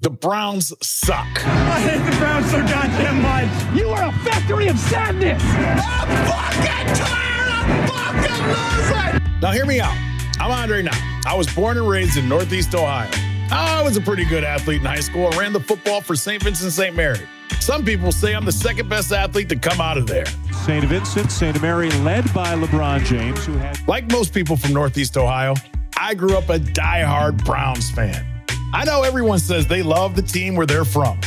the Browns suck. I hate the Browns so goddamn much. You are a factory of sadness. I'm fucking tired. I'm fucking losing. Now hear me out. I'm Andre Knott. I was born and raised in Northeast Ohio. I was a pretty good athlete in high school I ran the football for St. Vincent St. Mary. Some people say I'm the second best athlete to come out of there. St. Vincent St. Mary led by LeBron James, who had. Like most people from Northeast Ohio, I grew up a die-hard Browns fan. I know everyone says they love the team where they're from,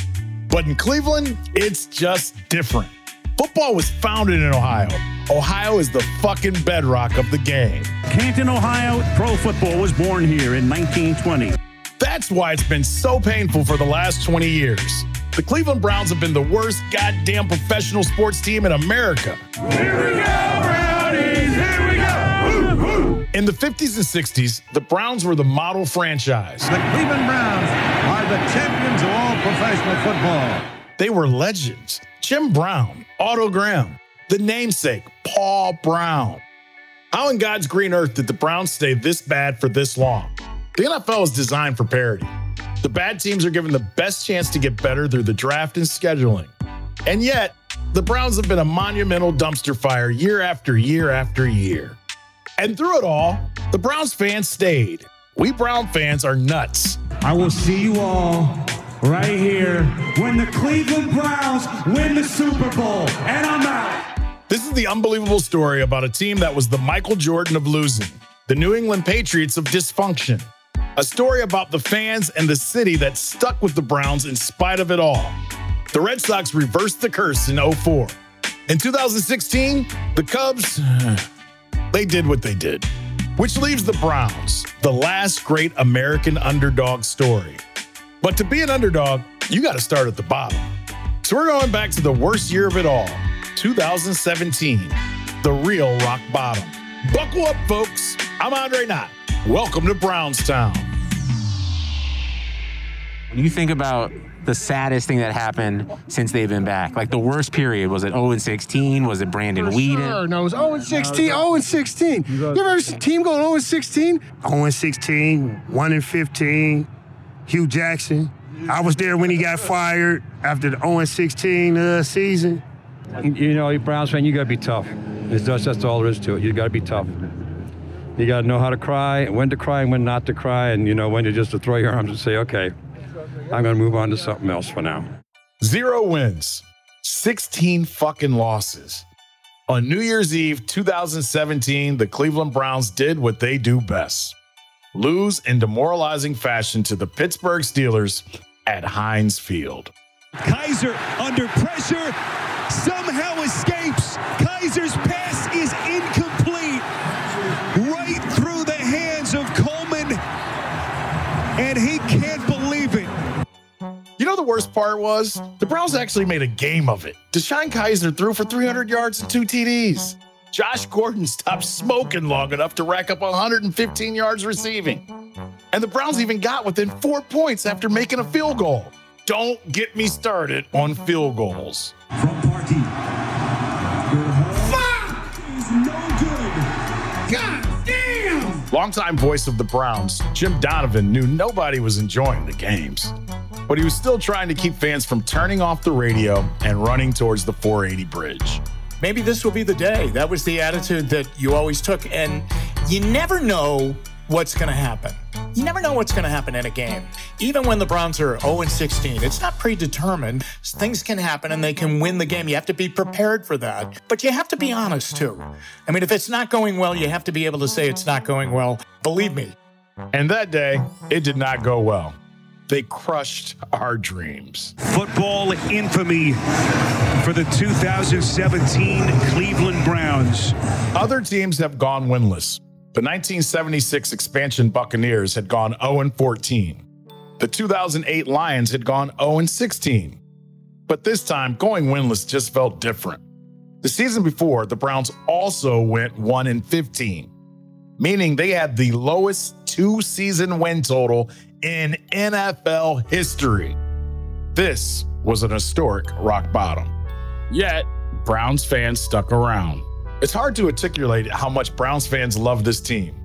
but in Cleveland, it's just different. Football was founded in Ohio. Ohio is the fucking bedrock of the game. Canton, Ohio, pro football was born here in 1920. That's why it's been so painful for the last 20 years. The Cleveland Browns have been the worst goddamn professional sports team in America. Here we go, Brownies. Here we go. Woo, woo. In the 50s and 60s, the Browns were the model franchise. The Cleveland Browns are the champions of all professional football. They were legends. Jim Brown, Otto Graham, the namesake, Paul Brown. How in God's green earth did the Browns stay this bad for this long? The NFL is designed for parity. The bad teams are given the best chance to get better through the draft and scheduling. And yet, the Browns have been a monumental dumpster fire year after year after year. And through it all, the Browns fans stayed. We Brown fans are nuts. I will see you all right here when the Cleveland Browns win the Super Bowl. And I'm out. This is the unbelievable story about a team that was the Michael Jordan of losing, the New England Patriots of dysfunction. A story about the fans and the city that stuck with the Browns in spite of it all. The Red Sox reversed the curse in 04. In 2016, the Cubs, they did what they did. Which leaves the Browns, the last great American underdog story. But to be an underdog, you got to start at the bottom. So we're going back to the worst year of it all, 2017, the real rock bottom. Buckle up, folks. I'm Andre Knott. Welcome to Brownstown. When you think about the saddest thing that happened since they've been back, like the worst period, was it 0 and 16? Was it Brandon For Weeden? Sure. No, it was 0 and 16. 0 and 16. You ever seen a team going 0 and 16? 0 and 16, 1 and 15. Hue Jackson. I was there when he got fired after the 0 and 16 uh, season. You know, you Browns fan, you got to be tough. It's just, that's all there is to it. You got to be tough. You got to know how to cry, when to cry, and when not to cry, and you know when to just to throw your arms and say, "Okay, I'm going to move on to something else for now." Zero wins, 16 fucking losses. On New Year's Eve 2017, the Cleveland Browns did what they do best lose in demoralizing fashion to the Pittsburgh Steelers at Heinz Field. Kizer under pressure somehow escapes. Kizer's pass is incomplete. Right through the hands of Coleman, and he can't believe it. Know the worst part was? The Browns actually made a game of it. DeShone Kizer threw for 300 yards and two TDs. Josh Gordon stopped smoking long enough to rack up 115 yards receiving. And the Browns even got within four points after making a field goal. Don't get me started on field goals. From Parkey. Fuck! Is no good. God damn! Longtime voice of the Browns, Jim Donovan, knew nobody was enjoying the games. But he was still trying to keep fans from turning off the radio and running towards the 480 bridge. Maybe this will be the day. That was the attitude that you always took. And you never know what's going to happen. You never know what's going to happen in a game. Even when the Browns are 0 16, it's not predetermined. Things can happen and they can win the game. You have to be prepared for that. But you have to be honest too. I mean, if it's not going well, you have to be able to say it's not going well. Believe me. And that day, it did not go well. They crushed our dreams. Football infamy for the 2017 Cleveland Browns. Other teams have gone winless. The 1976 expansion Buccaneers had gone 0 14. The 2008 Lions had gone 0 16. But this time, going winless just felt different. The season before, the Browns also went 1 15, meaning they had the lowest two season win total in NFL history. This was an historic rock bottom. Yet, Browns fans stuck around. It's hard to articulate how much Browns fans love this team.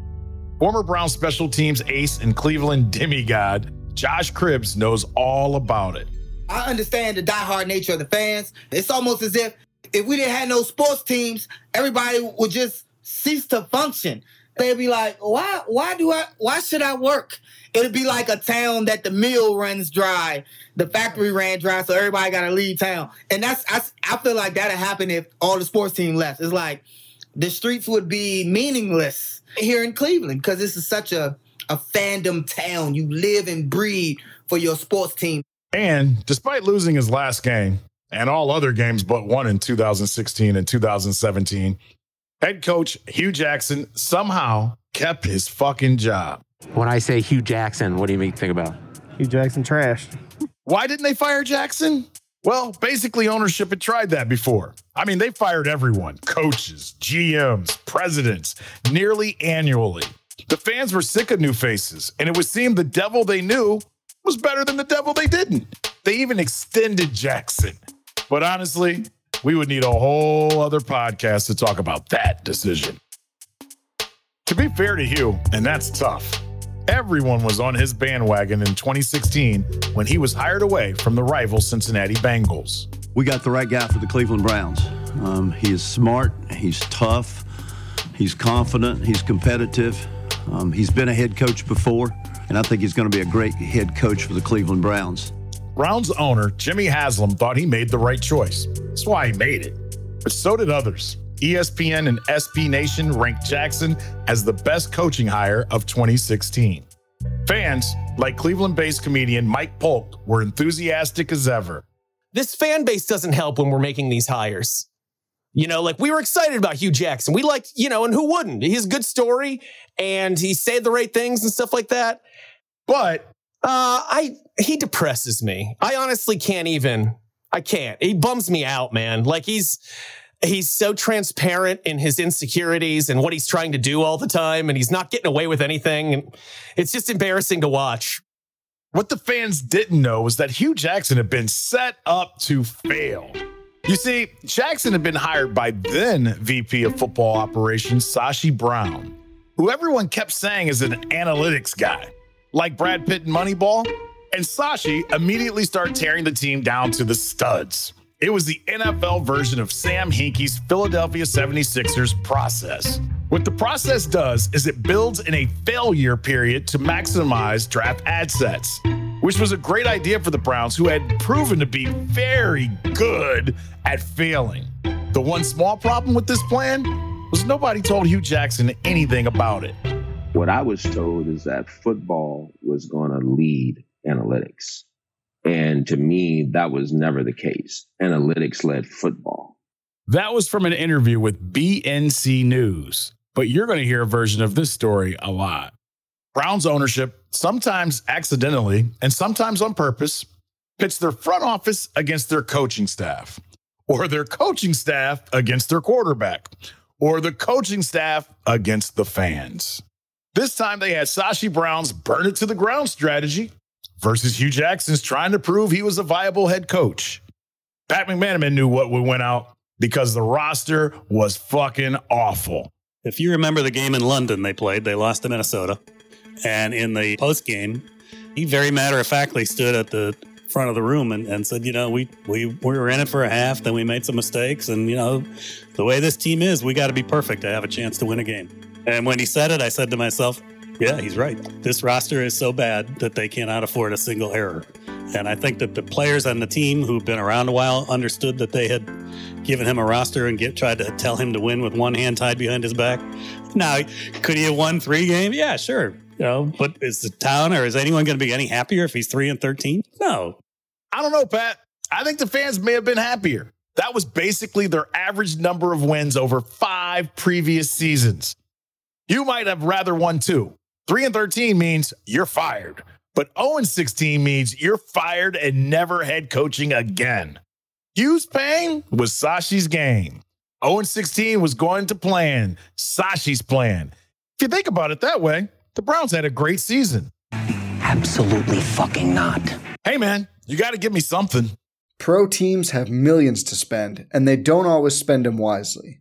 Former Browns special teams ace and Cleveland demigod, Josh Cribbs knows all about it. I understand the diehard nature of the fans. It's almost as if if we didn't have no sports teams, everybody would just cease to function. They'd be like, why why do I why should I work? It'd be like a town that the mill runs dry, the factory ran dry, so everybody gotta leave town. And that's I, I feel like that'd happen if all the sports team left. It's like the streets would be meaningless here in Cleveland because this is such a a fandom town. You live and breathe for your sports team. And despite losing his last game and all other games but one in 2016 and 2017, head coach Hue Jackson somehow kept his fucking job. When I say Hue Jackson, what do you mean think about? Hue Jackson trash. Why didn't they fire Jackson? Well, basically, ownership had tried that before. I mean, they fired everyone coaches, GMs, presidents, nearly annually. The fans were sick of new faces, and it would seem the devil they knew was better than the devil they didn't. They even extended Jackson. But honestly, we would need a whole other podcast to talk about that decision. To be fair to Hue, and that's tough, everyone was on his bandwagon in 2016 when he was hired away from the rival Cincinnati Bengals. We got the right guy for the Cleveland Browns. Um, he is smart, he's tough, he's confident, he's competitive. Um, he's been a head coach before, and I think he's going to be a great head coach for the Cleveland Browns. Browns owner Jimmy Haslam thought he made the right choice. That's why he made it. But so did others. ESPN and SB Nation ranked Jackson as the best coaching hire of 2016. Fans, like Cleveland based comedian Mike Polk, were enthusiastic as ever. This fan base doesn't help when we're making these hires. You know, like we were excited about Hue Jackson. We liked, you know, and who wouldn't? He's a good story and he said the right things and stuff like that. But uh I he depresses me. I honestly can't even I can't. He bums me out, man. Like he's he's so transparent in his insecurities and what he's trying to do all the time and he's not getting away with anything and it's just embarrassing to watch. What the fans didn't know was that Hue Jackson had been set up to fail. You see, Jackson had been hired by then VP of Football Operations Sashi Brown, who everyone kept saying is an analytics guy, like Brad Pitt in Moneyball. And Sashi immediately start tearing the team down to the studs. It was the NFL version of Sam Hinkie's Philadelphia 76ers process. What the process does is it builds in a failure period to maximize draft assets, which was a great idea for the Browns, who had proven to be very good at failing. The one small problem with this plan was nobody told Hue Jackson anything about it. What I was told is that football was going to lead analytics. And to me, that was never the case. Analytics led football. That was from an interview with BNC News, but you're going to hear a version of this story a lot. Browns ownership, sometimes accidentally and sometimes on purpose, pits their front office against their coaching staff, or their coaching staff against their quarterback, or the coaching staff against the fans. This time they had Sashi Brown's burn it to the ground strategy versus Hue Jackson's trying to prove he was a viable head coach. Pat McManamon knew what would win out because the roster was fucking awful. If you remember the game in London they played, they lost to Minnesota. And in the post game, he very matter of factly stood at the front of the room and, and said, you know, we, we, we were in it for a half, then we made some mistakes. And, you know, the way this team is, we got to be perfect to have a chance to win a game. And when he said it, I said to myself, yeah, he's right. This roster is so bad that they cannot afford a single error. And I think that the players on the team who've been around a while understood that they had given him a roster and get, tried to tell him to win with one hand tied behind his back. Now, could he have won three games? Yeah, sure. You know, but is the town or is anyone going to be any happier if he's three and thirteen? No. I don't know, Pat. I think the fans may have been happier. That was basically their average number of wins over five previous seasons. You might have rather won two. Three and 13 means you're fired, but 0 and 16 means you're fired and never head coaching again. Hue's pain was Sashi's game. 0 and 16 was going to plan, Sashi's plan. If you think about it that way, the Browns had a great season. Absolutely fucking not. Hey, man, you got to give me something. Pro teams have millions to spend, and they don't always spend them wisely.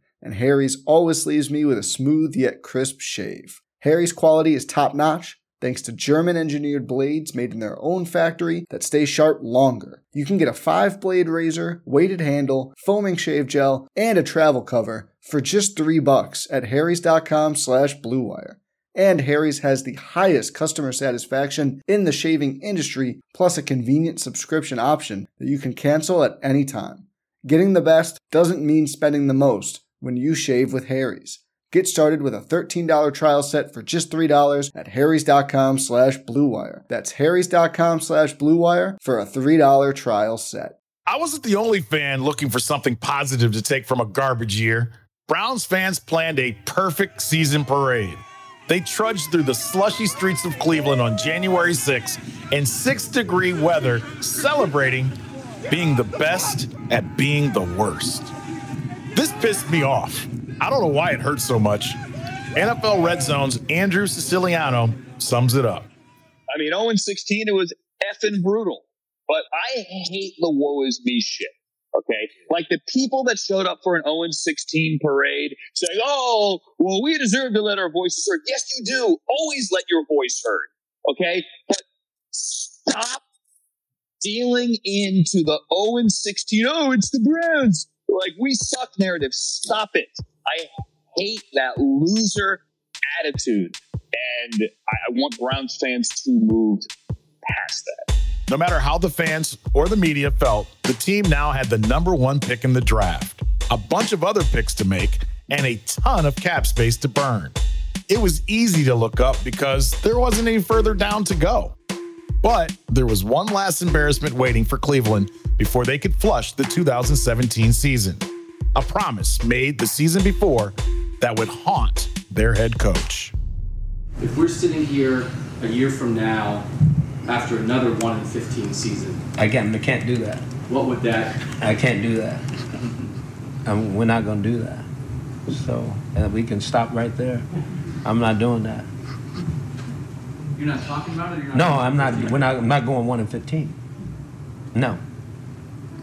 and Harry's always leaves me with a smooth yet crisp shave. Harry's quality is top notch, thanks to German engineered blades made in their own factory that stay sharp longer. You can get a five blade razor, weighted handle, foaming shave gel, and a travel cover for just three bucks at harrys.com slash bluewire. And Harry's has the highest customer satisfaction in the shaving industry, plus a convenient subscription option that you can cancel at any time. Getting the best doesn't mean spending the most when you shave with Harry's. Get started with a $13 trial set for just $3 at harrys.com slash bluewire. That's harrys.com slash bluewire for a $3 trial set. I wasn't the only fan looking for something positive to take from a garbage year. Browns fans planned a perfect season parade. They trudged through the slushy streets of Cleveland on January 6th in six degree weather, celebrating being the best at being the worst. This pissed me off. I don't know why it hurts so much. NFL Red Zone's Andrew Siciliano sums it up. I mean, 0 16, it was effing brutal. But I hate the woe is me shit. Okay. Like the people that showed up for an 0 16 parade saying, oh, well, we deserve to let our voices heard. Yes, you do. Always let your voice heard. Okay. But stop dealing into the 0 16. Oh, it's the Browns. Like we suck narrative. Stop it. I hate that loser attitude. And I want Browns fans to move past that. No matter how the fans or the media felt, the team now had the number one pick in the draft, a bunch of other picks to make, and a ton of cap space to burn. It was easy to look up because there wasn't any further down to go. But there was one last embarrassment waiting for Cleveland before they could flush the 2017 season. A promise made the season before that would haunt their head coach. If we're sitting here a year from now after another 1 in 15 season. Again, I can't do that. What would that? I can't do that. And we're not going to do that. So and we can stop right there. I'm not doing that. You're not talking about it. no, I'm not. We're not. I'm not going 1 in 15. No.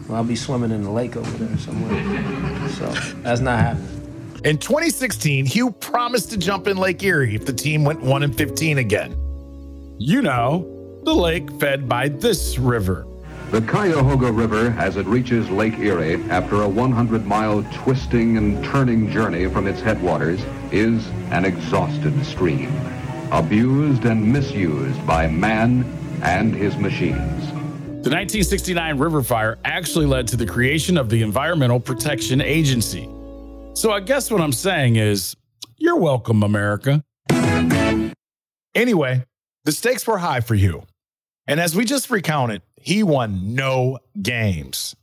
Well, I'll be swimming in the lake over there somewhere. so that's not happening. In 2016, Hue promised to jump in Lake Erie if the team went 1 in 15 again. You know, the lake fed by this river. The Cuyahoga River, as it reaches Lake Erie after a 100 mile twisting and turning journey from its headwaters, is an exhausted stream, abused and misused by man and his machines. The 1969 river fire actually led to the creation of the Environmental Protection Agency. So I guess what I'm saying is, you're welcome, America. Anyway, the stakes were high for Hue. And as we just recounted, he won no games.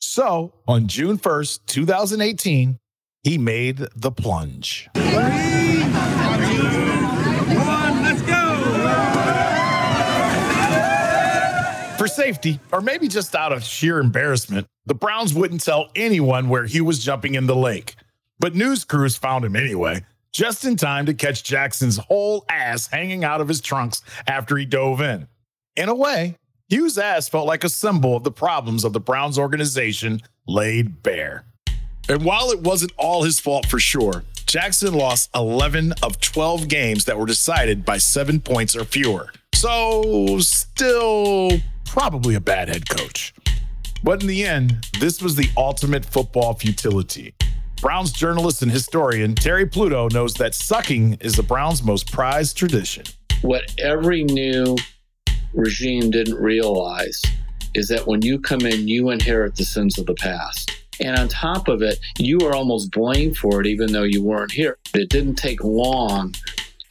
So on June 1st, 2018, he made the plunge. Three, two, one, let's go! For safety, or maybe just out of sheer embarrassment, the Browns wouldn't tell anyone where he was jumping in the lake. But news crews found him anyway, just in time to catch Jackson's whole ass hanging out of his trunks after he dove in. In a way, Hue's ass felt like a symbol of the problems of the Browns organization laid bare. And while it wasn't all his fault for sure, Jackson lost 11 of 12 games that were decided by seven points or fewer. So, still probably a bad head coach. But in the end, this was the ultimate football futility. Browns journalist and historian Terry Pluto knows that sucking is the Browns' most prized tradition. What every new regime didn't realize is that when you come in, you inherit the sins of the past. And on top of it, you are almost blamed for it, even though you weren't here. It didn't take long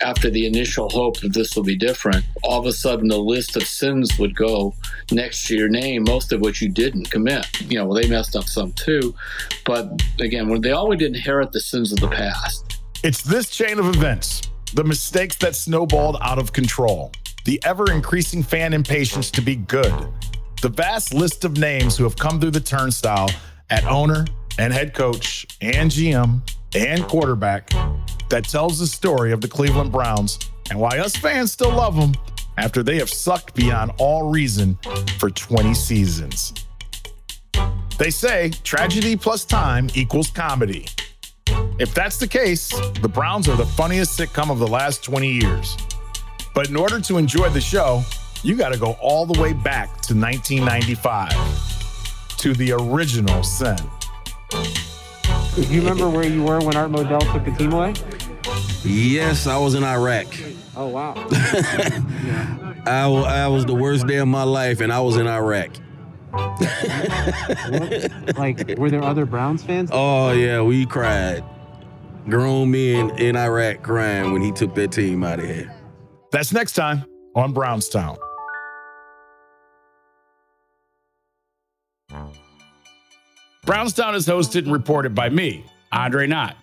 after the initial hope that this will be different. All of a sudden, the list of sins would go next to your name, most of which you didn't commit. You know, well, they messed up some too. But again, they always inherit the sins of the past. It's this chain of events, the mistakes that snowballed out of control, the ever increasing fan impatience to be good, the vast list of names who have come through the turnstile at owner and head coach and GM and quarterback that tells the story of the Cleveland Browns and why us fans still love them after they have sucked beyond all reason for 20 seasons. They say tragedy plus time equals comedy. If that's the case, the Browns are the funniest sitcom of the last 20 years. But in order to enjoy the show, you got to go all the way back to 1995 to the original Sin. Do you remember where you were when Art Modell took the team away? Yes, I was in Iraq. Oh wow. I, I was the worst day of my life, and I was in Iraq. like, were there other Browns fans? Oh yeah, we cried. Grown men in Iraq crying when he took that team out of here. That's next time on Brownstown. Brownstown is hosted and reported by me, Andre Knott.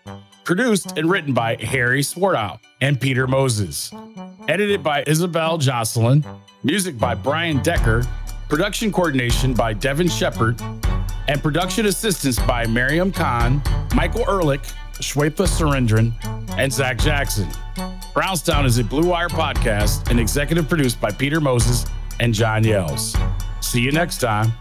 Produced and written by Harry Swartout and Peter Moses. Edited by Isabel Jocelyn. Music by Brian Decker. Production coordination by Devin Shepard. And production assistance by Miriam Khan, Michael Ehrlich, Shwepa Surendran, and Zach Jackson. Brownstown is a Blue Wire podcast and executive produced by Peter Moses and John Yells. See you next time.